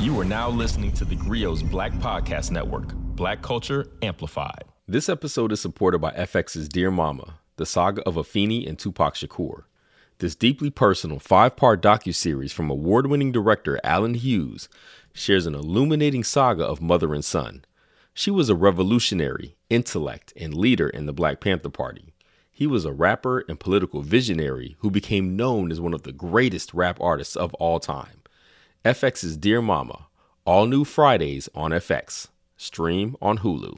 You are now listening to the Grio's Black Podcast Network, Black Culture Amplified. This episode is supported by FX's Dear Mama, the saga of Afeni and Tupac Shakur. This deeply personal five-part docuseries from award-winning director Allen Hughes shares an illuminating saga of mother and son. She was a revolutionary, intellect, and leader in the Black Panther Party. He was a rapper and political visionary who became known as one of the greatest rap artists of all time. FX's Dear Mama, all new Fridays on FX. Stream on Hulu.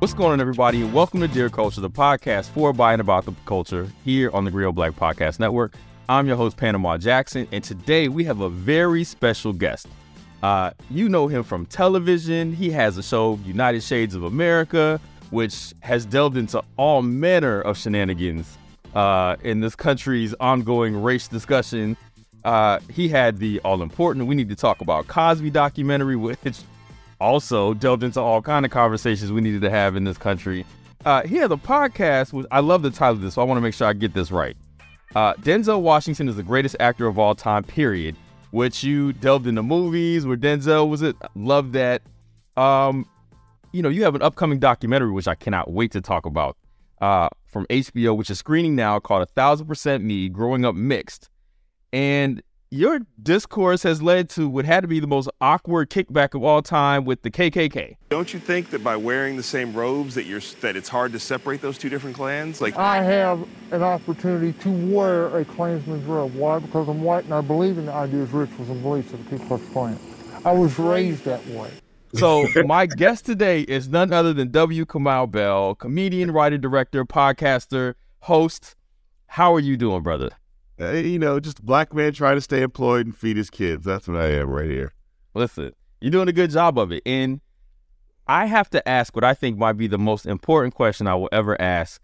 What's going on, everybody? And welcome to Dear Culture, the podcast for by and about the culture here on the Grio Black Podcast Network. I'm your host, Panama Jackson, and today we have a very special guest. Uh, you know him from television. He has a show, United Shades of America, which has delved into all manner of shenanigans uh, in this country's ongoing race discussion. Uh, he had the all important We Need to Talk About Cosby documentary, which also delved into all kind of conversations we needed to have in this country. Uh, he has a podcast, which I love the title of this, so I want to make sure I get this right. Uh, Denzel Washington is the greatest actor of all time, period. Which you delved into movies where Denzel was it. Love that. Um, you know, you have an upcoming documentary which I cannot wait to talk about uh, from HBO, which is screening now, called A Thousand Percent Me: Growing Up Mixed. And your discourse has led to what had to be the most awkward kickback of all time with the KKK. Don't you think that by wearing the same robes that you're that it's hard to separate those two different clans? Like I have an opportunity to wear a Klansman's robe. Why? Because I'm white and I believe in the ideas, rituals, and beliefs of the Ku Klux Klan. I was raised that way. So my guest today is none other than W. Kamau Bell, comedian, writer, director, podcaster, host. How are you doing, brother? Uh, you know, just a black man trying to stay employed and feed his kids. That's what I am right here. Listen, you're doing a good job of it. And I have to ask what I think might be the most important question I will ever ask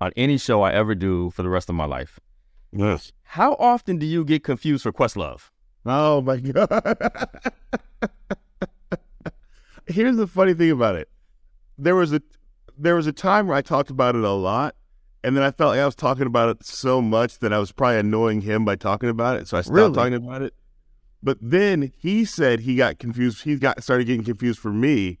on any show I ever do for the rest of my life. Yes. How often do you get confused for Questlove? Oh my god. Here's the funny thing about it. There was a there was a time where I talked about it a lot, and then I felt like I was talking about it so much that I was probably annoying him by talking about it. So I stopped Really? talking about it. But then he said he got confused. He got started getting confused for me.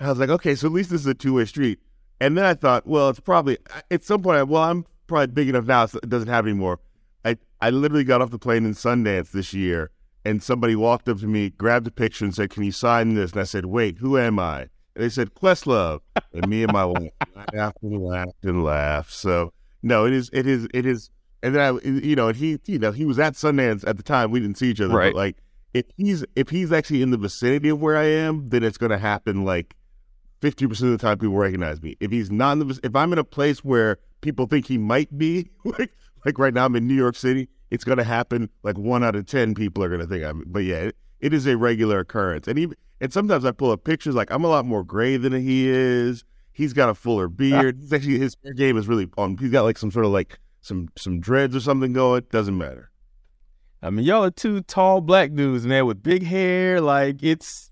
And I was like, okay, so at least this is a two way street. And then I thought, well, it's probably at some point. I- Well, I'm probably big enough now, so it doesn't happen anymore. I I literally got off the plane in Sundance this year, and somebody walked up to me, grabbed a picture, and said, "Can you sign this?" And I said, "Wait, who am I?" They said, "Questlove." And me and my wife laughed and laughed and laughed. So no, it is, it is, it is. And then I, you know, and he, you know, he was at Sundance at the time. We didn't see each other, Right. but like if he's if he's actually in the vicinity of where I am, then it's going to happen like fifty percent of the time people recognize me. If he's not in the, if I'm in a place where people think he might be, like like right now I'm in New York City, it's going to happen. Like one out of ten people are going to think I'm. But yeah, it, it is a regular occurrence, and even and sometimes I pull up pictures like I'm a lot more gray than he is. He's got a fuller beard. He's actually his hair game is really on. He's got like some sort of like some some dreads or something going. Doesn't matter. I mean, y'all are two tall black dudes, man, with big hair. Like it's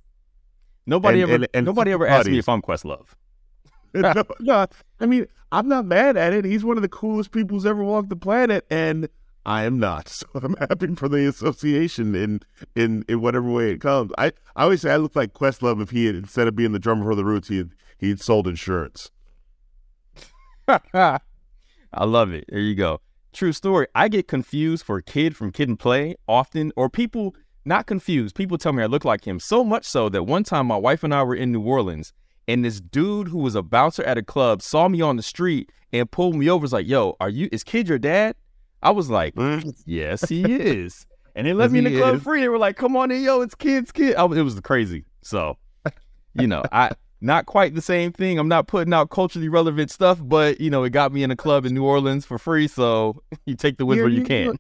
nobody And- ever and- and nobody ever asked me if I'm Questlove. no, no, I mean, I'm not mad at it. He's one of the coolest people who's ever walked the planet, and I am not. So I'm happy for the association in in in whatever way it comes. I, I always say I look like Questlove if he had instead of being the drummer for the Roots, he had, he had sold insurance. I love it. There you go. True story. I get confused for Kid from Kid and Play often, or people not confused. People tell me I look like him so much so that one time my wife and I were in New Orleans, and this dude who was a bouncer at a club saw me on the street and pulled me over. Was like, "Yo, are you? Is Kid your dad?" I was like, mm. "Yes, he is." And they let Yes, me in the club is. free. They were like, "Come on in, yo, it's Kid's kid." I, was- it was crazy. So, you know, I not quite the same thing. I'm not putting out culturally relevant stuff, but you know, it got me in a club in New Orleans for free. So you take the wins Yeah, where you you- can.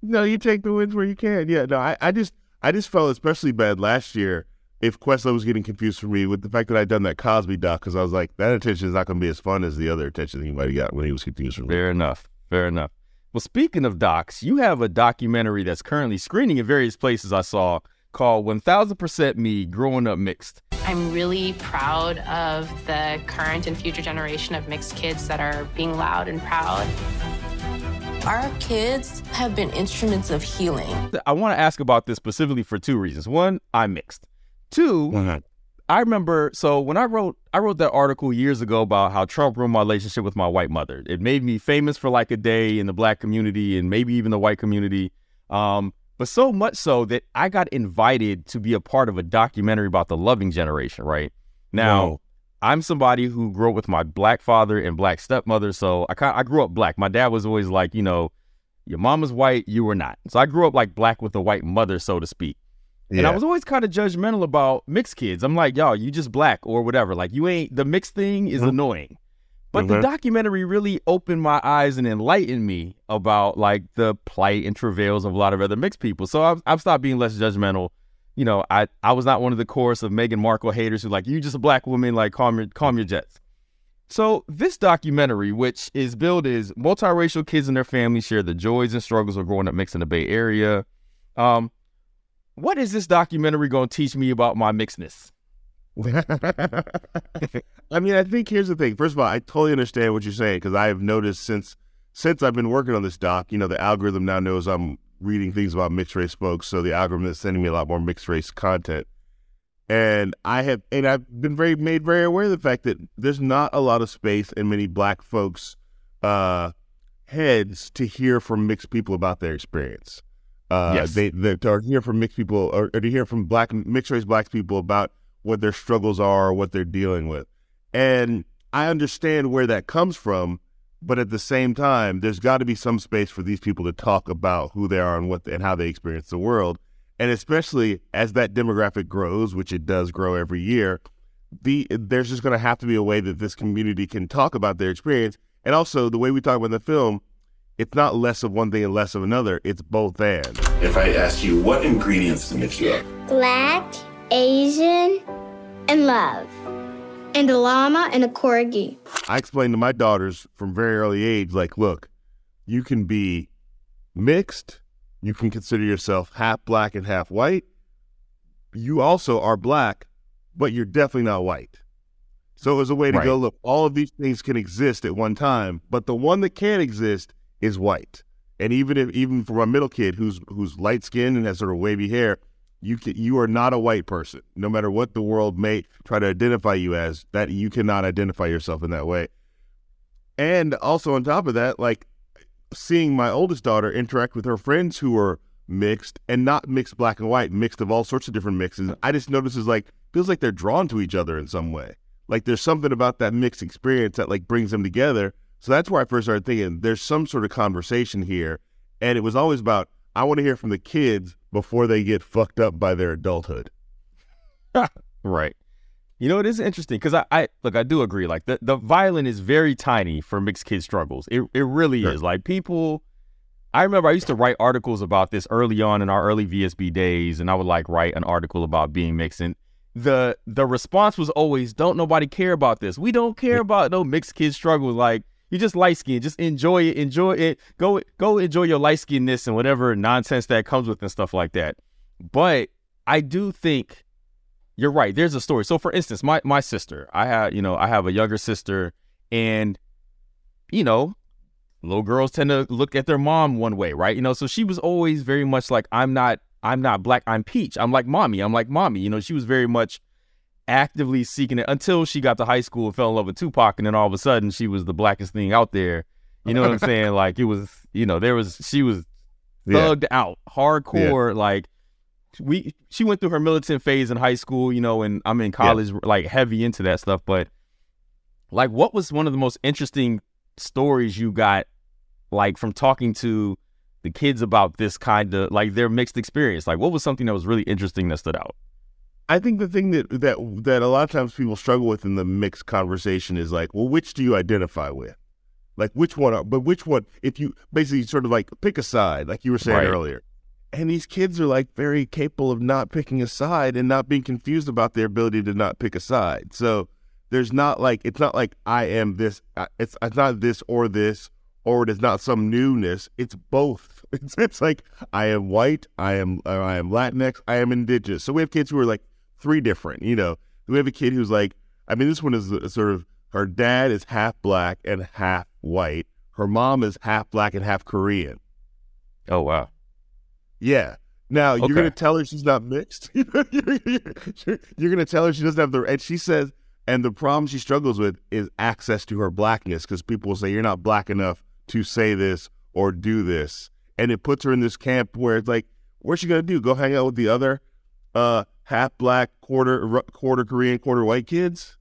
No, you take the wins where you can. Yeah, no, I, I just I just felt especially bad last year if Questlove was getting confused for me with the fact that I'd done that Cosby doc because I was like that attention is not going to be as fun as the other attention he might have got when he was confused for me. Fair enough. Fair enough. Well, speaking of docs, you have a documentary that's currently screening in various places I saw called 1000% Me Growing Up Mixed. I'm really proud of the current and future generation of mixed kids that are being loud and proud. Our kids have been instruments of healing. I want to ask about this specifically for two reasons. One, I'm mixed. 2 I remember so when I wrote I wrote that article years ago about how Trump ruined my relationship with my white mother. It made me famous for like a day in the black community and maybe even the white community. Um, but so much so that I got invited to be a part of a documentary about the loving generation, right? Now, Whoa. I'm somebody who grew up with my black father and black stepmother, so I kind I grew up black. My dad was always like, you know, your mom was white, you were not. So I grew up like black with a white mother, so to speak. Yeah. And I was always kind of judgmental about mixed kids. I'm like, y'all, you just black or whatever. Like, you ain't, the mixed thing is mm-hmm. annoying. But mm-hmm. the documentary really opened my eyes and enlightened me about like the plight and travails of a lot of other mixed people. So I've, I've stopped being less judgmental. You know, I, I was not one of the chorus of Meghan Markle haters who like, you just a black woman, like calm your, calm your jets. So this documentary, which is billed as multiracial kids and their families share the joys and struggles of growing up mixed in the Bay Area. Um, what is this documentary going to teach me about my mixedness? I mean, I think here's the thing. First of all, I totally understand what you're saying because I have noticed since since I've been working on this doc, you know, the algorithm now knows I'm reading things about mixed race folks, so the algorithm is sending me a lot more mixed race content. And I have, and I've been very made very aware of the fact that there's not a lot of space in many Black folks' uh, heads to hear from mixed people about their experience. Uh, yes. They, they to hear from mixed people or, or, to hear from black mixed race black people about what their struggles are or what they're dealing with. And I understand where that comes from, but at the same time, there's got to be some space for these people to talk about who they are and what and how they experience the world. And especially as that demographic grows, which it does grow every year, the there's just going to have to be a way that this community can talk about their experience. And also the way we talk about the film, it's not less of one thing and less of another. It's both and. If I asked you what ingredients to mix you up? Black, Asian, and love. And a llama and a corgi. I explained to my daughters from very early age, like, look, you can be mixed. You can consider yourself half black and half white. You also are black, but you're definitely not white. So it was a way to right. go, look, all of these things can exist at one time, but the one that can't exist is white. And even if even for a middle kid who's who's light skinned and has sort of wavy hair, you can, you are not a white person. No matter what the world may try to identify you as, that you cannot identify yourself in that way. And also on top of that, like seeing my oldest daughter interact with her friends who are mixed and not mixed black and white, mixed of all sorts of different mixes, I just notice is like feels like they're drawn to each other in some way. Like there's something about that mixed experience that like brings them together so that's where I first started thinking there's some sort of conversation here. And it was always about, I want to hear from the kids before they get fucked up by their adulthood. right. You know, it is interesting because I, I look, I do agree. Like the, the violin is very tiny for mixed kid struggles. It it really sure. is. Like people I remember I used to write articles about this early on in our early VSB days, and I would like write an article about being mixed. And the the response was always, Don't nobody care about this. We don't care about no mixed kid struggles. Like you just light skin. Just enjoy it. Enjoy it. Go go enjoy your light skinness and whatever nonsense that comes with and stuff like that. But I do think you're right. There's a story. So for instance, my my sister, I have you know I have a younger sister, and you know little girls tend to look at their mom one way, right? You know, so she was always very much like I'm not I'm not black. I'm peach. I'm like mommy. I'm like mommy. You know, she was very much actively seeking it until she got to high school and fell in love with Tupac, and then all of a sudden she was the blackest thing out there. You know what I'm saying? Like it was, you know, there was she was thugged yeah. out, hardcore. Yeah. Like we, she went through her militant phase in high school, you know, and I'm in college, yeah. like heavy into that stuff. But like, what was one of the most interesting stories you got, like from talking to the kids about this kind of like their mixed experience? Like, what was something that was really interesting that stood out? I think the thing that that that a lot of times people struggle with in the mixed conversation is like, well, which do you identify with? Like which one? Are, but which one? If you basically sort of like pick a side, like you were saying right. earlier, and these kids are like very capable of not picking a side and not being confused about their ability to not pick a side. So there's not like it's not like I am this. It's it's not this or this, or it is not some newness. It's both. It's, it's like I am white, I am I am Latinx, I am indigenous. So we have kids who are like three different. You know, we have a kid who's like, I mean, this one is sort of her dad is half black and half white. her mom is half black and half Korean. Oh wow. Yeah. Now Okay. you're gonna tell her she's not mixed. you're, you're gonna tell her she doesn't have the and she says and the problem she struggles with is access to her blackness because people will say you're not black enough to say this or do this, and it puts her in this camp where it's like, what's she gonna do? Go hang out with the other uh, half black, quarter quarter Korean, quarter white kids?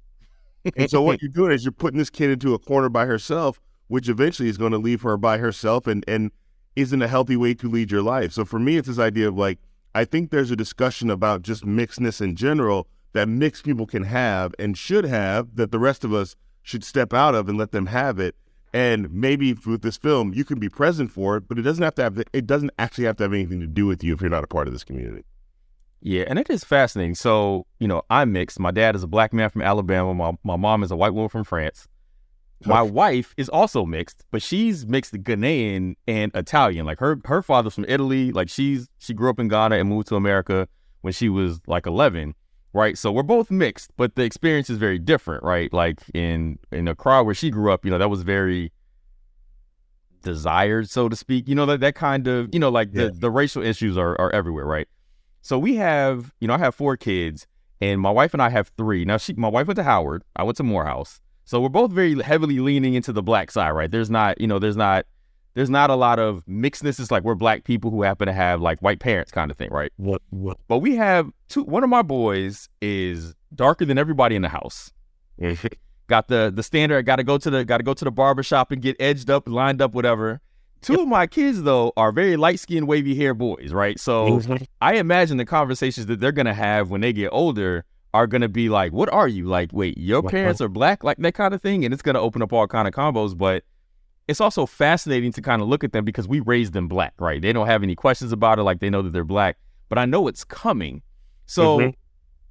and so what you're doing is you're putting this kid into a corner by herself, which eventually is going to leave her by herself and and isn't a healthy way to lead your life. So for me, it's this idea of like I think there's a discussion about just mixedness in general that mixed people can have and should have that the rest of us should step out of and let them have it. And maybe with this film, you can be present for it, but it doesn't have to have it doesn't actually have to have anything to do with you if you're not a part of this community. Yeah, and it is fascinating. So, you know, I'm mixed. My dad is a black man from Alabama. My, my mom is a white woman from France. My wife is also mixed, but she's mixed Ghanaian and Italian. Like her her father's from Italy. Like she's she grew up in Ghana and moved to America when she was like 11, right? So we're both mixed, but the experience is very different, right? Like in in Accra where she grew up, you know, that was very desired, so to speak. You know, that that kind of, you know, like Yeah. the the racial issues are are everywhere, right? So we have, you know, I have four kids, and my wife and I have three. Now, she, my wife went to Howard. I went to Morehouse. So we're both very heavily leaning into the black side, right? There's not, you know, there's not, there's not a lot of mixedness. It's like we're black people who happen to have like white parents, kind of thing, right? What what But we have two. One of my boys is darker than everybody in the house. Got the the standard. Got to go to the got to go to the barber shop and get edged up, lined up, whatever. Two of my kids though are very light skinned, wavy hair boys, right? So I imagine the conversations that they're gonna have when they get older are gonna be like, "What are you like? Wait, your What- parents are black, like that kind of thing," and it's gonna open up all kind of combos. But it's also fascinating to kind of look at them because we raised them black, right? They don't have any questions about it, like they know that they're black. But I know it's coming, so Mhm.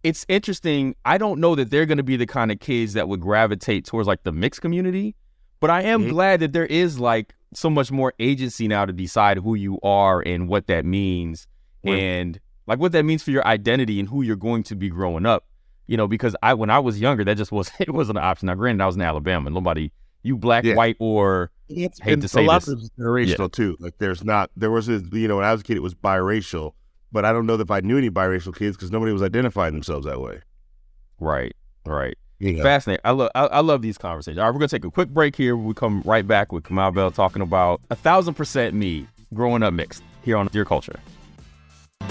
it's interesting. I don't know that they're gonna be the kind of kids that would gravitate towards like the mixed community, but I am Mhm. glad that there is like so much more agency now to decide who you are and what that means Right. and like what that means for your identity and who you're going to be growing up. You know, because I when I was younger, that just was it wasn't an option. Now, granted, I was in Alabama. Nobody, you black, Yeah. white, or It's, Hate and to say a lot this. of it's generational too. Like there's not there was a, you know when I was a kid it was biracial, but I don't know if I knew any biracial kids because nobody was identifying themselves that way. right, right. Know? Fascinating. I love I, I love these conversations. All right, we're gonna take a quick break here. We come right back with Kamau Bell talking about a thousand percent me growing up mixed here on Dear Culture. All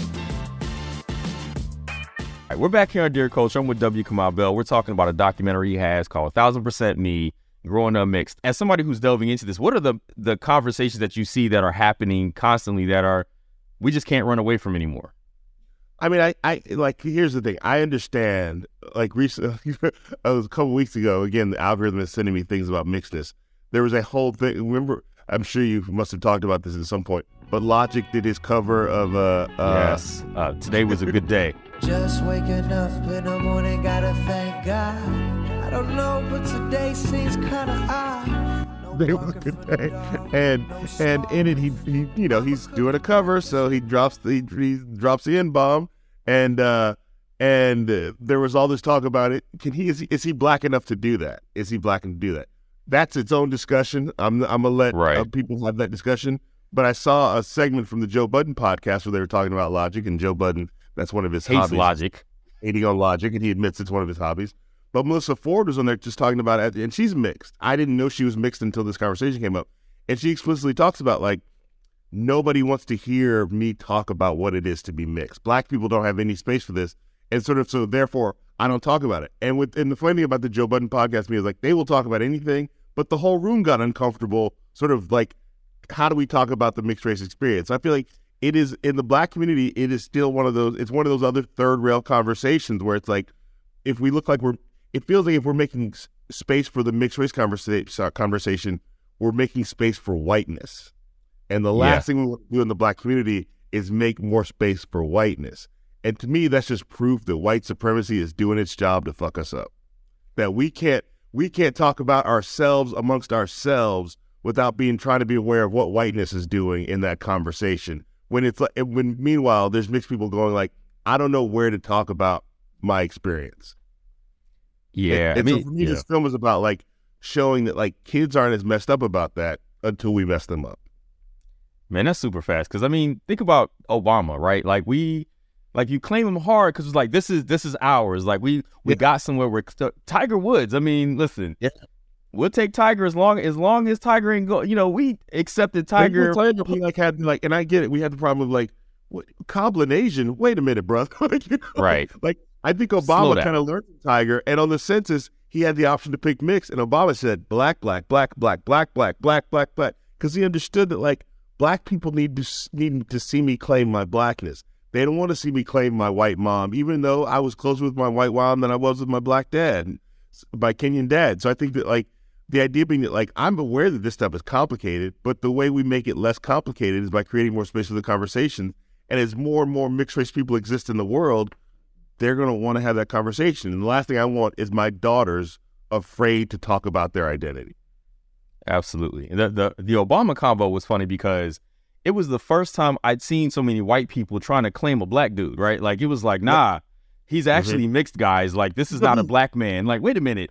right, we're back here on Dear Culture. I'm with W. Kamau Bell. We're talking about a documentary he has called A Thousand Percent Me, Growing Up Mixed. As somebody who's delving into this, what are the the conversations that you see that are happening constantly that are we just can't run away from anymore? I mean, I, I like. Here's the thing. I understand. Like recently, a couple weeks ago. Again, the algorithm is sending me things about mixedness. There was a whole thing. Remember, I'm sure you must have talked about this at some point. But Logic did his cover of uh, uh yes. Uh, today was a good day. Just waking up in the morning, gotta thank God. I don't know, but today seems kinda odd. They parking good for the day. dog, And and in it, he, he you know he's doing a cover, so he drops the he drops the n bomb, and uh and uh, there was all this talk about it. Can he is he is he black enough to do that? Is he black enough to do that? That's its own discussion. I'm I'm gonna let Right. uh, people have that discussion. But I saw a segment from the Joe Budden podcast where they were talking about Logic, and Joe Budden that's one of his Hates hobbies logic. hating on logic, and he admits it's one of his hobbies. But Melyssa Ford was on there just talking about it, and she's mixed. I didn't know she was mixed until this conversation came up, and she explicitly talks about like nobody wants to hear me talk about what it is to be mixed. Black people don't have any space for this, and sort of so therefore I don't talk about it. And with and the funny thing about the Joe Budden podcast me is like they will talk about anything, but the whole room got uncomfortable. Sort of like how do we talk about the mixed race experience? I feel like it is in the black community, it is still one of those, it's one of those other third rail conversations where it's like, if we look like we're, it feels like if we're making space for the mixed race conversa- uh, conversation, we're making space for whiteness. And the last Yeah. thing we want to do in the black community is make more space for whiteness. And to me, that's just proof that white supremacy is doing its job to fuck us up. That we can't, we can't talk about ourselves amongst ourselves without being trying to be aware of what whiteness is doing in that conversation. When it's like, when meanwhile there's mixed people going like, I don't know where to talk about my experience. Yeah, and, I mean, so for me, yeah. this film is about like showing that like kids aren't as messed up about that. until we mess them up. Man, that's super fast. Because I mean, think about Obama, right? Like we, like you claim him hard because it's like this is this is ours. Like we we Yeah. got somewhere. We're uh, Tiger Woods. I mean, listen, Yeah. we'll take Tiger as long as long as Tiger ain't go. You know, we accepted Tiger. We like had like, and I get it. We had the problem of like, what, Asian. Wait a minute, bro. Like, you know, Right. Like I think Obama kind of learned from Tiger, and on the census he had the option to pick mix, and Obama said black, black, black, black, black, black, black, black, black, because he understood that like black people need to need to see me claim my blackness. They don't want to see me claim my white mom, even though I was closer with my white mom than I was with my black dad, my Kenyan dad. So I think that like the idea being that like I'm aware that this stuff is complicated, but the way we make it less complicated is by creating more space for the conversation. And as more and more mixed race people exist in the world, they're going to want to have that conversation. And the last thing I want is my daughters afraid to talk about their identity. Absolutely. The, the the Obama combo was funny because it was the first time I'd seen so many white people trying to claim a black dude, right? Like it was like, nah, he's mm-hmm. actually mixed guys. Like this is not a black man. Like, wait a minute.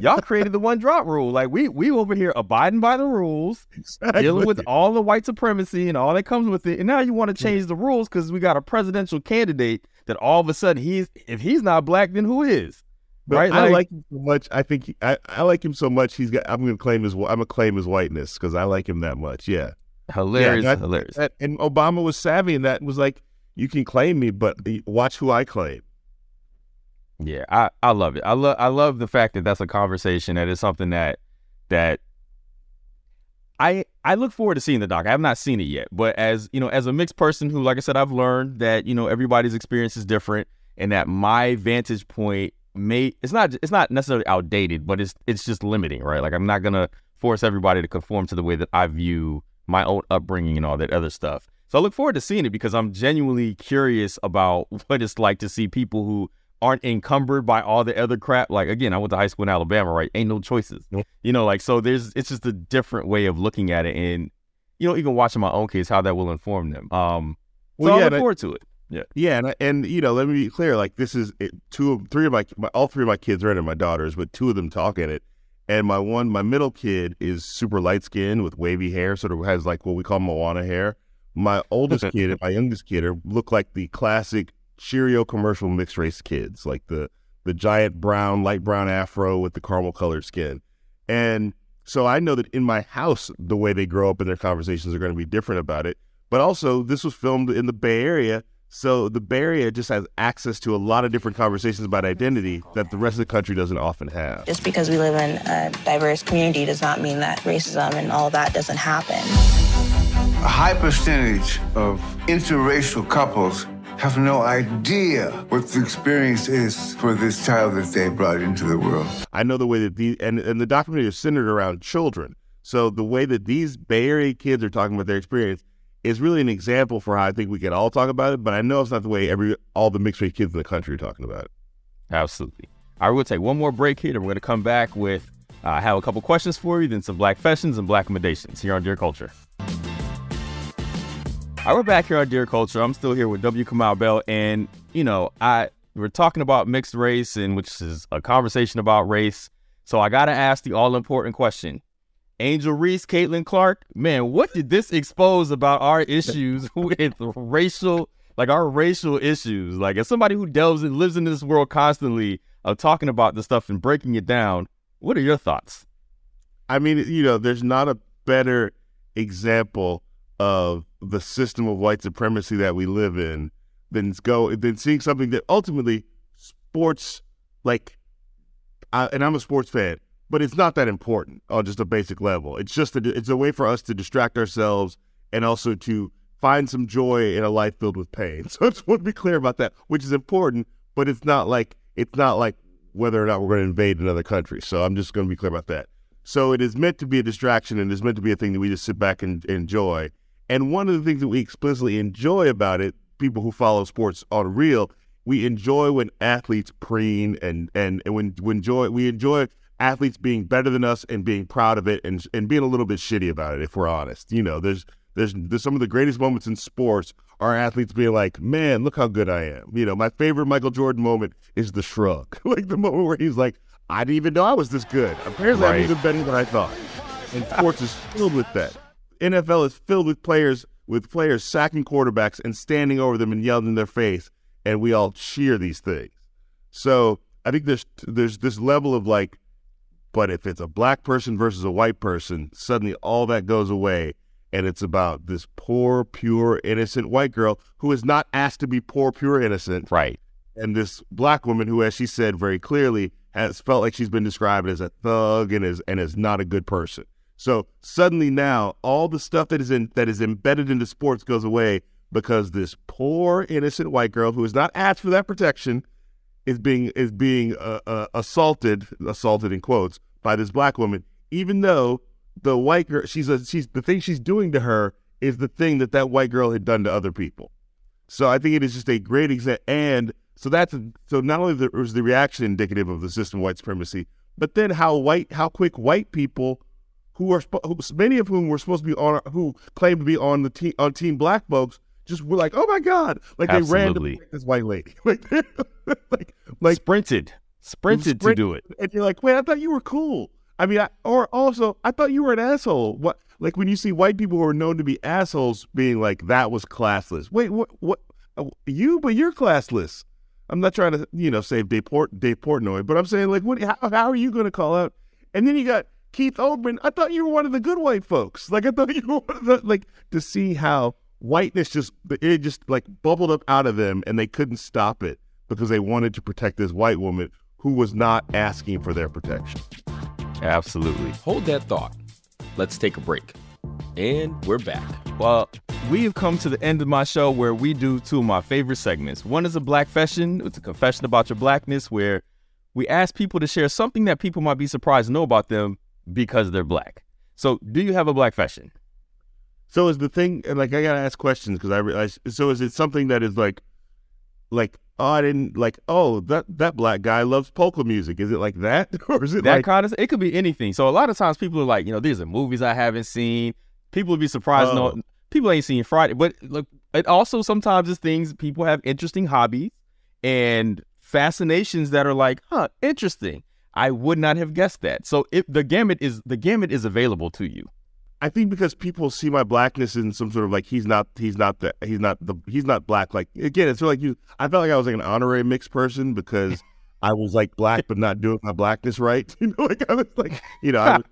Y'all created the one drop rule. Like we we over here abiding by the rules, dealing with all the white supremacy and all that comes with it. And now you want to change the rules because we got a presidential candidate that all of a sudden he's if he's not black, then who is? But right? I like him so much. I think he, I, I like him so much. He's got. I'm going to claim his. I'm going to claim his whiteness because I like him that much. Yeah. hilarious, that- hilarious. That- and Obama was savvy in that and was like, you can claim me, but watch who I claim. Yeah, I, I love it. I love I love the fact that that's a conversation that is something that that I I look forward to seeing the doc. I have not seen it yet, but as you know, as a mixed person who, like I said, I've learned that you know everybody's experience is different, and that my vantage point may it's not it's not necessarily outdated, but it's it's just limiting, right? Like I'm not gonna force everybody to conform to the way that I view my own upbringing and all that other stuff. So I look forward to seeing it because I'm genuinely curious about what it's like to see people who aren't encumbered by all the other crap. Like again, I went to high school in Alabama, right? Ain't no choices. You know, like so there's it's just a different way of looking at it and you know, even watching my own kids, how that will inform them. Um so Well, I yeah, look and I- forward to it. Yeah. Yeah, and I- and you know, let me be clear. Like this is it, two of three of my, my all three of my kids are in it. My daughters, but two of them talk in it. And my one, my middle kid is super light skinned with wavy hair, sort of has like what we call Moana hair. My oldest kid and my youngest kid are look like the classic Cheerio commercial mixed race kids, like the the giant brown, light brown afro with the caramel colored skin. And so I know that in my house, the way they grow up and their conversations are going to be different about it. But also, this was filmed in the Bay Area. So the Bay Area just has access to a lot of different conversations about identity that the rest of the country doesn't often have. Just because we live in a diverse community does not mean that racism and all that doesn't happen. A high percentage of interracial couples have no idea what the experience is for this child that they brought into the world. I know the way that these, and, and the documentary is centered around children. So the way that these Bay Area kids are talking about their experience is really an example for how I think we can all talk about it. But I know it's not the way every all the mixed race kids in the country are talking about it. Absolutely. I will take one more break here, and we're going to come back with uh, I have a couple questions for you, then some black fashions and black accommodations here on Dear Culture. All right, we're back here on Dear Culture. I'm still here with W. Kamau Bell, and you know, I we're talking about mixed race, and which is a conversation about race. So I got to ask the all important question: Angel Reese, Caitlin Clark, man, what did this expose about our issues with racial, like our racial issues? Like, as somebody who delves and lives in this world constantly of talking about this stuff and breaking it down, what are your thoughts? I mean, you know, there's not a better example of the system of white supremacy that we live in than go than seeing something that ultimately sports like. I, and I'm a sports fan, but it's not that important on just a basic level. It's just a, it's a way for us to distract ourselves and also to find some joy in a life filled with pain. So I just want to be clear about that, which is important, but it's not like it's not like whether or not we're going to invade another country. So I'm just going to be clear about that. So it is meant to be a distraction and it's meant to be a thing that we just sit back and enjoy. And one of the things that we explicitly enjoy about it, people who follow sports on real, we enjoy when athletes preen and and, and when we enjoy we enjoy athletes being better than us and being proud of it and and being a little bit shitty about it if we're honest. You know, there's there's, there's some of the greatest moments in sports are athletes being like, "Man, look how good I am." You know, my favorite Michael Jordan moment is the shrug, like the moment where he's like, "I didn't even know I was this good. Apparently, I'm Right. even better than I thought." And sports is filled with that. NFL is filled with players with players sacking quarterbacks and standing over them and yelling in their face, and we all cheer these things. So I think there's there's this level of like, but if it's a black person versus a white person, suddenly all that goes away, and it's about this poor, pure, innocent white girl who is not asked to be poor, pure, innocent, right? And this black woman who, as she said very clearly, has felt like she's been described as a thug and is and is not a good person. So suddenly now all the stuff that is in that is embedded into sports goes away because this poor innocent white girl who is not asked for that protection is being is being uh, uh, assaulted assaulted in quotes by this black woman even though the white girl she's a she's the thing she's doing to her is the thing that that white girl had done to other people. So I think it is just a great example and so that's so not only the, was the reaction indicative of the system of white supremacy, but then how white how quick white people who are who, many of whom were supposed to be on who claimed to be on the team on team black folks just were like oh my god like Absolutely. they ran to this white lady like like like sprinted sprinted to do it and you're like wait I thought you were cool I mean I, or also I thought you were an asshole what like when you see white people who are known to be assholes being like that was classless wait what what uh, you but you're classless I'm not trying to, you know, save Dave, Port- Dave Portnoy, but I'm saying, like, what? How, how are you going to call out? And then you got Keith Olbermann. I thought you were one of the good white folks. Like, I thought you were one of the, like, to see how whiteness just, it just, like, bubbled up out of them and they couldn't stop it because they wanted to protect this white woman who was not asking for their protection. Absolutely. Hold that thought. Let's take a break. And we're back. Well, we have come to the end of my show where we do two of my favorite segments. One is a black fashion, it's a confession about your blackness, where we ask people to share something that people might be surprised to know about them because they're black. So, do you have a black fashion? So is the thing like I gotta ask questions because I realize. So is it something that is like, like oh I didn't like oh that that black guy loves polka music? Is it like that or is it that like, kind of? It could be anything. So a lot of times people are like, you know, these are movies I haven't seen. People would be surprised. Oh. No, people ain't seen Friday, but look, it also sometimes is things people have interesting hobbies and fascinations that are like, huh, interesting. I would not have guessed that. So if the gamut is the gamut is available to you. I think because people see my blackness in some sort of like he's not he's not the he's not the he's not black. Like again it's like you I felt like I was like an honorary mixed person because I was like black but not doing my blackness right. You know like I was like you know I was,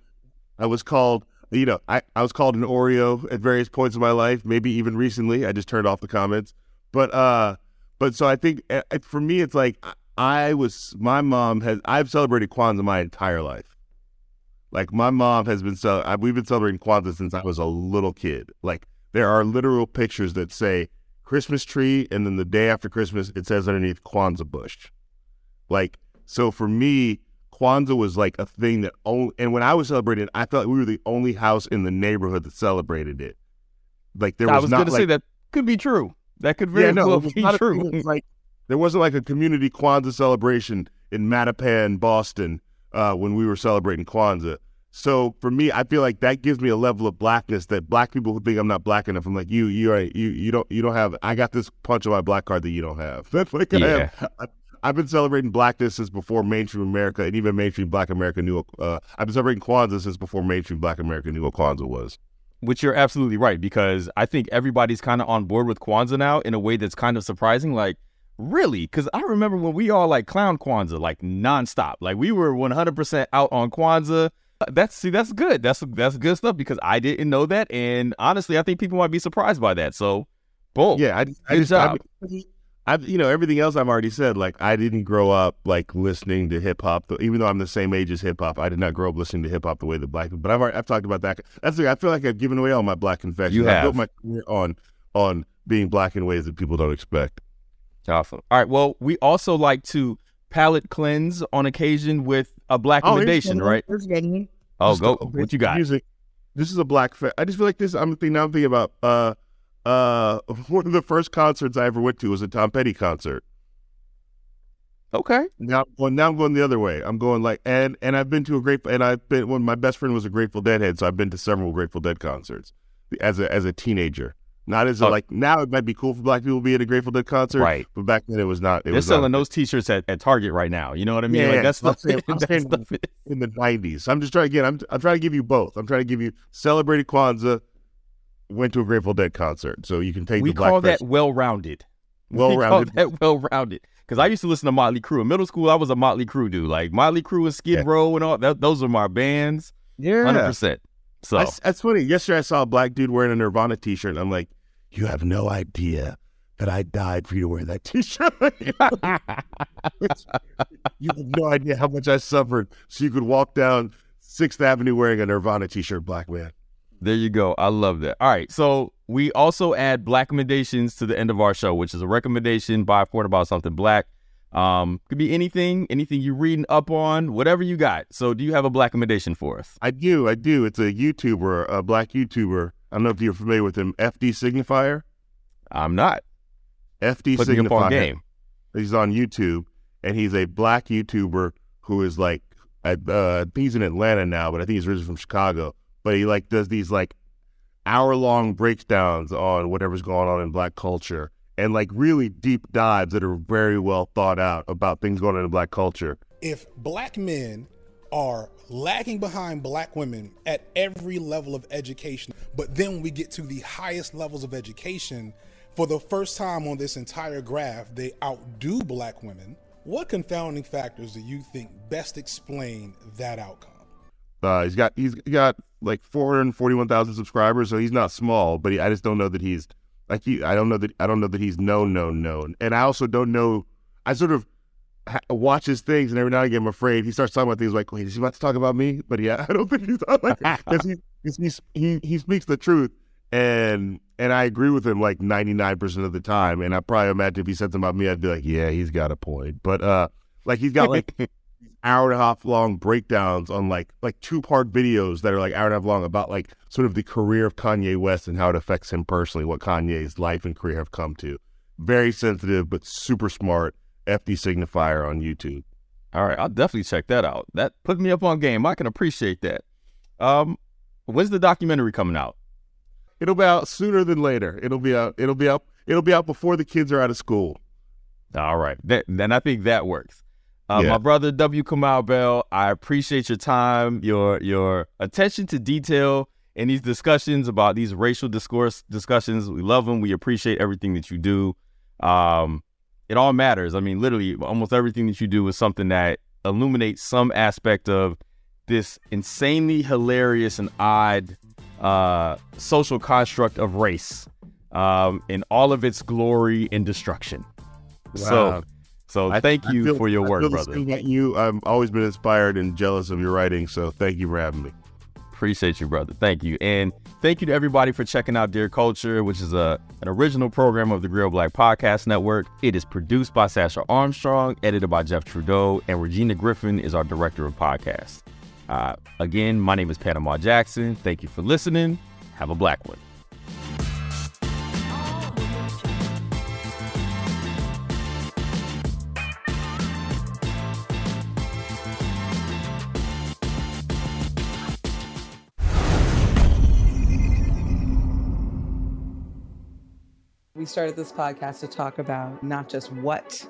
I was called you know I, I was called an Oreo at various points in my life maybe even recently. I just turned off the comments. But uh but so I think uh, for me it's like I was my mom has I've celebrated Kwanzaa my entire life like my mom has been so we've been celebrating Kwanzaa since I was a little kid. Like there are literal pictures that say Christmas tree, and then the day after Christmas, it says underneath Kwanzaa bush. Like so for me, Kwanzaa was like a thing that only. And when I was celebrating, I felt like we were the only house in the neighborhood that celebrated it. Like there was, I was not to like, say that could be true. That could very yeah, no, well be true. like there wasn't like a community Kwanzaa celebration in Mattapan, Boston, uh, when we were celebrating Kwanzaa. So for me, I feel like that gives me a level of blackness that black people who think I'm not black enough. I'm like, you, you, are, you, you don't, you don't have. I got this punch on my black card that you don't have. That's like I Yeah. have. I, I've been celebrating blackness since before mainstream America and even mainstream Black America knew. Uh, I've been celebrating Kwanzaa since before mainstream Black America knew what Kwanzaa was. Which you're absolutely right because I think everybody's kind of on board with Kwanzaa now in a way that's kind of surprising. Like, really? Because I remember when we all like clown Kwanzaa like nonstop. Like we were 100% out on Kwanzaa. Uh, that's see, that's good. That's that's good stuff because I didn't know that, and honestly, I think people might be surprised by that. So, boom. Yeah, I, I Good just, job. I I've, you know, everything else I've already said. Like, I didn't grow up like listening to hip hop. Even though I'm the same age as hip hop, I did not grow up listening to hip hop the way that black people. But I've already, I've talked about that. That's the, I feel like I've given away all my black confessions. You I built my career on on being black in ways that people don't expect. Awesome. All right. Well, we also like to palate cleanse on occasion with a black Oh, here's recommendation, another one. right? Here's another one. Oh, Just go. What you got? Music. This is a black. Fa- I just feel like this. I'm thinking. Now I'm thinking about. Uh, uh, one of the first concerts I ever went to was a Tom Petty concert. Okay. Now, well, now I'm going the other way. I'm going like, and and I've been to a Grateful, and I've been. When my best friend was a Grateful Dead head, so I've been to several Grateful Dead concerts as a as a teenager. Not as a, oh. like now it might be cool for black people to be at a Grateful Dead concert, Right. But back then it was not. It They're was selling not. those T-shirts at, at Target right now. You know what I mean? Yeah, like yeah. that's I'm saying- I'm that saying stuff is- in the '90s. I'm just trying again. I'm I'm trying to give you both. I'm trying to give you celebrated Kwanzaa, went to a Grateful Dead concert, so you can take we the black call that well-rounded. Well-rounded. We that well-rounded. Because I used to listen to Motley Crue. In middle school, I was a Motley Crue dude. Like Motley Crue and Skid Yeah. Row and all that. Those are my bands. Yeah. hundred percent. So That's, that's funny. Yesterday I saw a black dude wearing a Nirvana T-shirt, and I'm like, "You have no idea that I died for you to wear that T-shirt. you have no idea how much I suffered so you could walk down Sixth Avenue wearing a Nirvana T-shirt, black man." There you go. I love that. All right. So we also add black recommendations to the end of our show, which is a recommendation by point about something black. Um, could be anything, anything you're reading up on, whatever you got. So do you have a black recommendation for us? I do, I do. It's a YouTuber, a black YouTuber. I don't know if you're familiar with him. FD Signifier. I'm not. FD Put me up on Signifier. game. He's on YouTube, and he's a black YouTuber who is like, uh, he's in Atlanta now, but I think he's originally from Chicago. But he like does these like hour long breakdowns on whatever's going on in black culture and like really deep dives that are very well thought out about things going on in black culture. if black men are lagging behind black women at every level of education, but then when we get to the highest levels of education, for the first time on this entire graph, they outdo black women, what confounding factors do you think best explain that outcome? Uh, he's got he's got like 441,000 subscribers, so he's not small. But he, I just don't know that he's like he. I don't know that I don't know that he's known, known, known. And I also don't know. I sort of ha- watch his things, and every now and again, I'm afraid he starts talking about things like, "Wait, is he about to talk about me?" But yeah, I don't think he's like because he, he's- he he speaks the truth, and and I agree with him like 99 percent of the time. And I probably imagine if he said something about me, I'd be like, "Yeah, he's got a point." But uh, like he's got like hour and a half long breakdowns on like like two part videos that are like hour and a half long about like sort of the career of Kanye West and how it affects him personally, what Kanye's life and career have come to. Very sensitive but super smart. FD signifier on YouTube. All right, I'll definitely check that out. That put me up on game. I can appreciate that. Um, when's the documentary coming out? It'll be out sooner than later. It'll be out. It'll be out. It'll be out before the kids are out of school. All right, that, then I think that works. Uh, Yeah. My brother W. Kamau Bell, I appreciate your time, your your attention to detail in these discussions about these racial discourse discussions. We love them. We appreciate everything that you do. Um, it all matters. I mean, literally, almost everything that you do is something that illuminates some aspect of this insanely hilarious and odd uh, social construct of race um, in all of its glory and destruction. Wow. so I- thank you feel- for your work, brother. you. I've always been inspired and jealous of your writing. So thank you for having me. Appreciate you, brother. Thank you. And thank you to everybody for checking out Dear Culture, which is a, an original program of the Grio Black Podcast Network. It is produced by Sasha Armstrong, edited by Jeff Trudeau, and Regina Griffin is our director of podcasts. Uh, again, my name is Panama Jackson. Thank you for listening. Have a black one. Started this podcast to talk about not just what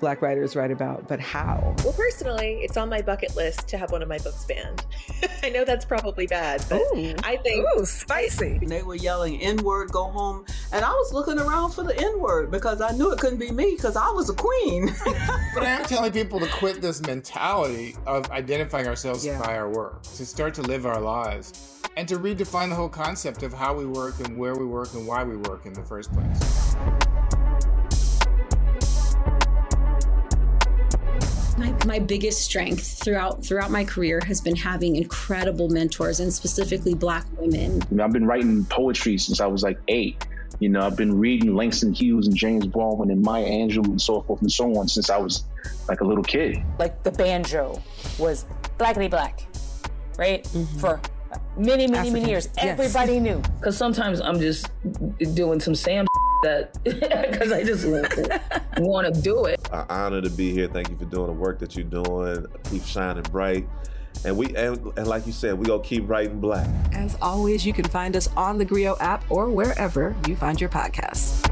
Black writers write about, but how. Well, personally, it's on my bucket list to have one of my books banned. I know that's probably bad, but I think Ooh, spicy. They were yelling N word, go home. And I was looking around for the N word because I knew it couldn't be me because I was a queen. But I'm telling people to quit this mentality of identifying ourselves by our work, to start to live our lives, and to redefine the whole concept of how we work and where we work and why we work in the first place. My, my biggest strength throughout throughout my career has been having incredible mentors and specifically black women. You know, I've been writing poetry since I was like eight. You know, I've been reading Langston Hughes and James Baldwin and Maya Angelou and so forth and so on since I was like a little kid. like the banjo was blackity black, right? Mm-hmm. For many, many, many years. Everybody knew. Because sometimes I'm just doing some Sam that because I just want to do it. An honor to be here. Thank you for doing the work that you're doing. Keep shining bright. And we and, and like you said, we gonna keep writing black. As always, you can find us on the Grio app or wherever you find your podcasts.